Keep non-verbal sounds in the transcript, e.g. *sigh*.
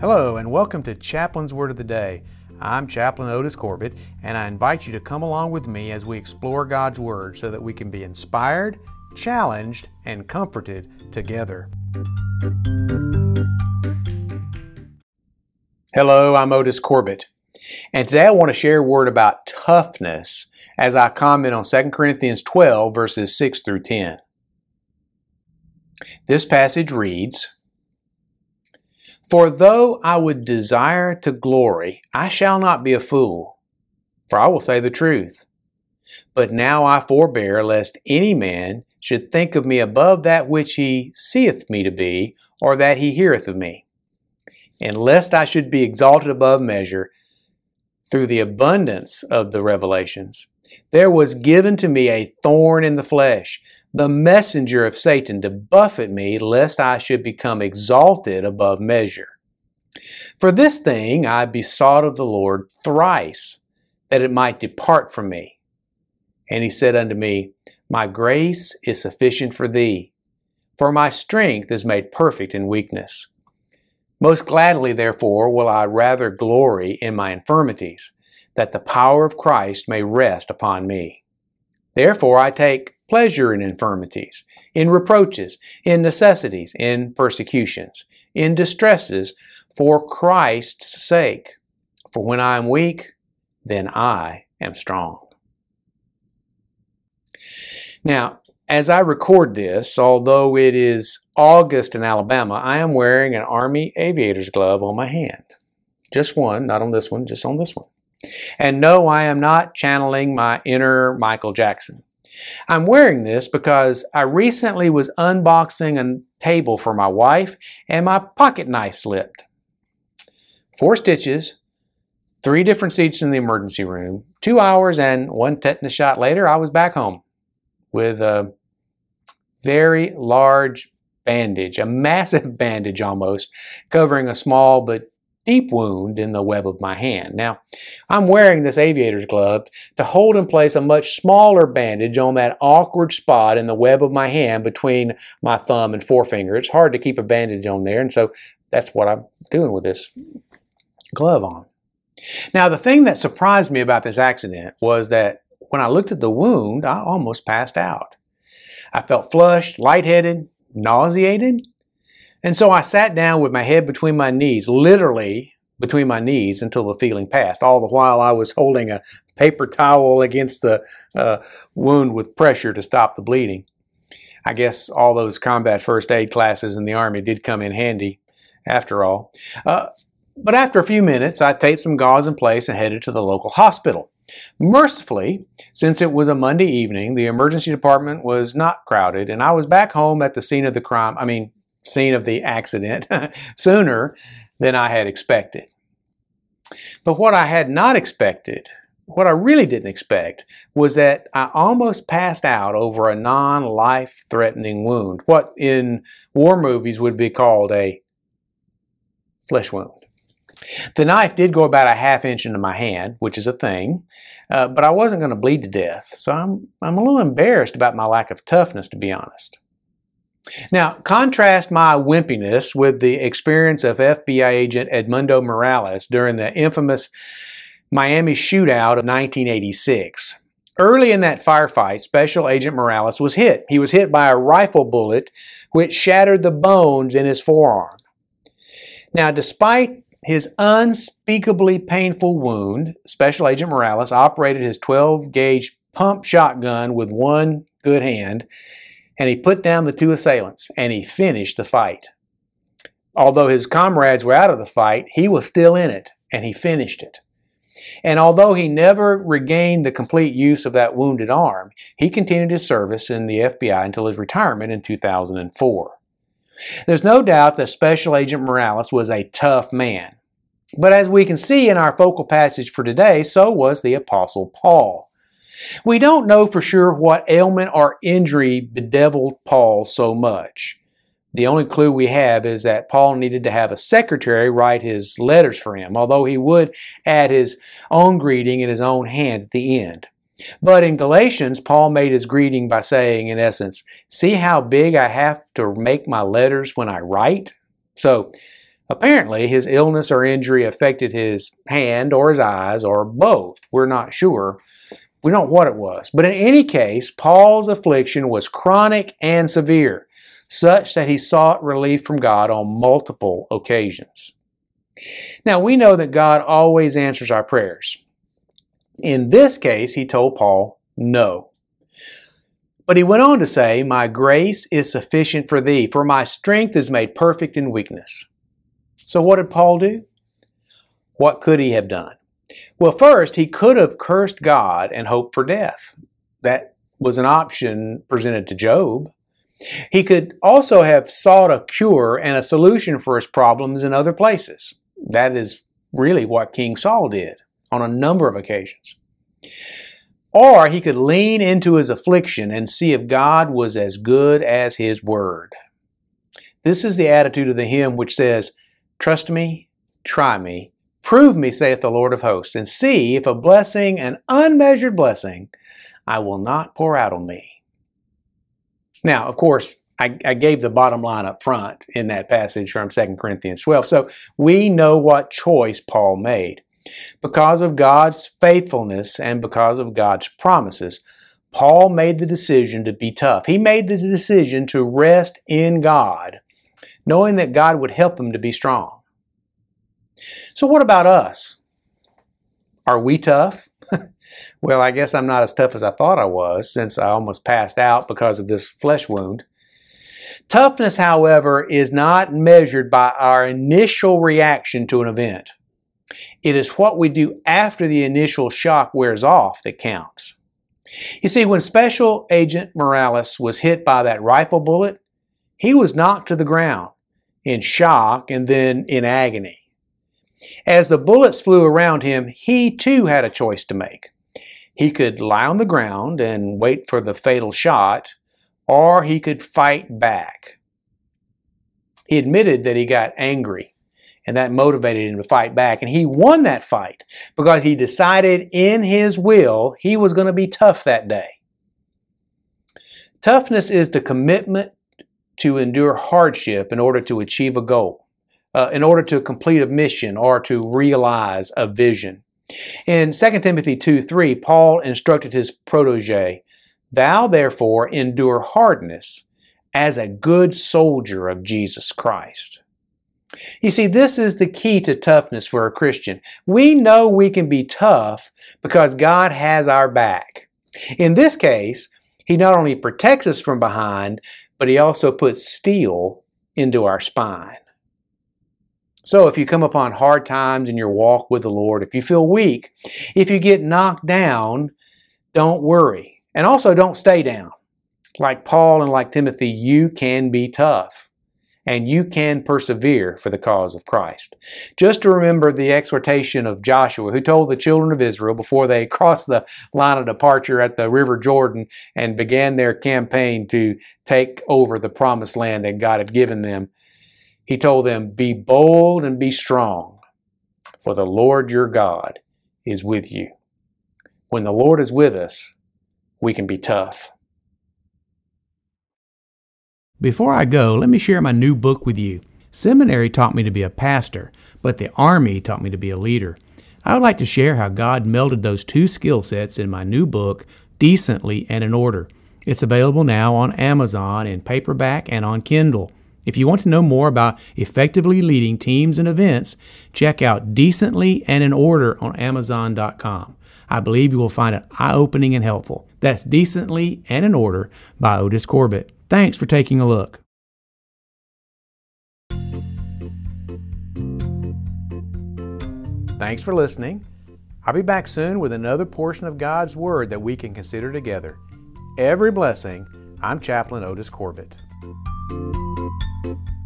Hello, and welcome to Chaplain's Word of the Day. I'm Chaplain Otis Corbett, and I invite you to come along with me as we explore God's Word so that we can be inspired, challenged, and comforted together. Hello, I'm Otis Corbett, and today I want to share a word about toughness as I comment on 2 Corinthians 12, verses 6 through 10. This passage reads, for though I would desire to glory, I shall not be a fool, for I will say the truth. But now I forbear, lest any man should think of me above that which he seeth me to be, or that he heareth of me. And lest I should be exalted above measure through the abundance of the revelations, there was given to me a thorn in the flesh, the messenger of Satan to buffet me, lest I should become exalted above measure. For this thing I besought of the Lord thrice, that it might depart from me. And he said unto me, My grace is sufficient for thee, for my strength is made perfect in weakness. Most gladly, therefore, will I rather glory in my infirmities, that the power of Christ may rest upon me. Therefore I take pleasure in infirmities, in reproaches, in necessities, in persecutions, in distresses, for Christ's sake. For when I am weak, then I am strong. Now, as I record this, although it is August in Alabama, I am wearing an Army aviator's glove on my hand. Just one, not on this one, just on this one. And no, I am not channeling my inner Michael Jackson. I'm wearing this because I recently was unboxing a table for my wife and my pocket knife slipped. Four stitches, three different seats in the emergency room, two hours and one tetanus shot later, I was back home with a very large bandage, a massive *laughs* bandage almost, covering a small but deep wound in the web of my hand. Now, I'm wearing this aviator's glove to hold in place a much smaller bandage on that awkward spot in the web of my hand between my thumb and forefinger. It's hard to keep a bandage on there, and so that's what I'm doing with this glove on. Now, the thing that surprised me about this accident was that when I looked at the wound, I almost passed out. I felt flushed, lightheaded, nauseated, and so I sat down with my head between my knees, literally between my knees until the feeling passed. All the while I was holding a paper towel against the uh, wound with pressure to stop the bleeding. I guess all those combat first aid classes in the Army did come in handy after all. Uh, but after a few minutes, I taped some gauze in place and headed to the local hospital. Mercifully, since it was a Monday evening, the emergency department was not crowded, and I was back home at the scene of the crime. I mean, scene of the accident *laughs* sooner than I had expected. But what I had not expected, what I really didn't expect, was that I almost passed out over a non life threatening wound, what in war movies would be called a flesh wound. The knife did go about a half inch into my hand, which is a thing, uh, but I wasn't going to bleed to death, so I'm, I'm a little embarrassed about my lack of toughness, to be honest. Now, contrast my wimpiness with the experience of FBI agent Edmundo Mireles during the infamous Miami shootout of 1986. Early in that firefight, Special Agent Mireles was hit. He was hit by a rifle bullet which shattered the bones in his forearm. Now, despite his unspeakably painful wound, Special Agent Mireles operated his 12 gauge pump shotgun with one good hand and he put down the two assailants and he finished the fight. Although his comrades were out of the fight, he was still in it and he finished it. And although he never regained the complete use of that wounded arm, he continued his service in the FBI until his retirement in 2004. There's no doubt that Special Agent Mireles was a tough man. But as we can see in our focal passage for today, so was the Apostle Paul. We don't know for sure what ailment or injury bedeviled Paul so much. The only clue we have is that Paul needed to have a secretary write his letters for him, although he would add his own greeting in his own hand at the end. But in Galatians, Paul made his greeting by saying, in essence, See how big I have to make my letters when I write? So, Apparently, his illness or injury affected his hand or his eyes or both. We're not sure. We don't know what it was. But in any case, Paul's affliction was chronic and severe, such that he sought relief from God on multiple occasions. Now, we know that God always answers our prayers. In this case, he told Paul, no. But he went on to say, My grace is sufficient for thee, for my strength is made perfect in weakness. So, what did Paul do? What could he have done? Well, first, he could have cursed God and hoped for death. That was an option presented to Job. He could also have sought a cure and a solution for his problems in other places. That is really what King Saul did on a number of occasions. Or he could lean into his affliction and see if God was as good as his word. This is the attitude of the hymn which says, Trust me, try me, prove me, saith the Lord of hosts, and see if a blessing, an unmeasured blessing, I will not pour out on thee. Now, of course, I, I, gave the bottom line up front in that passage from 2 Corinthians 12. So we know what choice Paul made. Because of God's faithfulness and because of God's promises, Paul made the decision to be tough. He made the decision to rest in God, knowing that God would help him to be strong. So, what about us? Are we tough? *laughs* well, I guess I'm not as tough as I thought I was since I almost passed out because of this flesh wound. Toughness, however, is not measured by our initial reaction to an event. It is what we do after the initial shock wears off that counts. You see, when Special Agent Mireles was hit by that rifle bullet, he was knocked to the ground in shock and then in agony. As the bullets flew around him, he too had a choice to make. He could lie on the ground and wait for the fatal shot, or he could fight back. He admitted that he got angry and that motivated him to fight back. And he won that fight because he decided in his will he was going to be tough that day. Toughness is the commitment to endure hardship in order to achieve a goal, uh, in order to complete a mission or to realize a vision. In 2 Timothy 2 3, Paul instructed his protege, Thou therefore endure hardness as a good soldier of Jesus Christ. You see, this is the key to toughness for a Christian. We know we can be tough because God has our back. In this case, He not only protects us from behind, but He also puts steel into our spine. So if you come upon hard times in your walk with the Lord, if you feel weak, if you get knocked down, don't worry. And also don't stay down. Like Paul and like Timothy, you can be tough and you can persevere for the cause of Christ. Just to remember the exhortation of Joshua, who told the children of Israel before they *laughs* crossed the line of departure at the River Jordan and began their campaign to take over the promised land that God had given them. He told them, Be bold and be strong, for the Lord your God is with you. When the Lord is with us, we can be tough. Before I go, let me share my new book with you. Seminary taught me to be a pastor, but the Army taught me to be a leader. I would like to share how God melded those two skill sets in my new book, Decently and in Order. It's available now on Amazon in paperback and on Kindle. If you want to know more about effectively leading teams and events, check out Decently and in Order on Amazon.com. I believe you will find it eye opening and helpful. That's Decently and in Order by Otis Corbett. Thanks for taking a look. Thanks for listening. I'll be back soon with another portion of God's Word that we can consider together. Every blessing, I'm Chaplain Otis Corbett. Bye.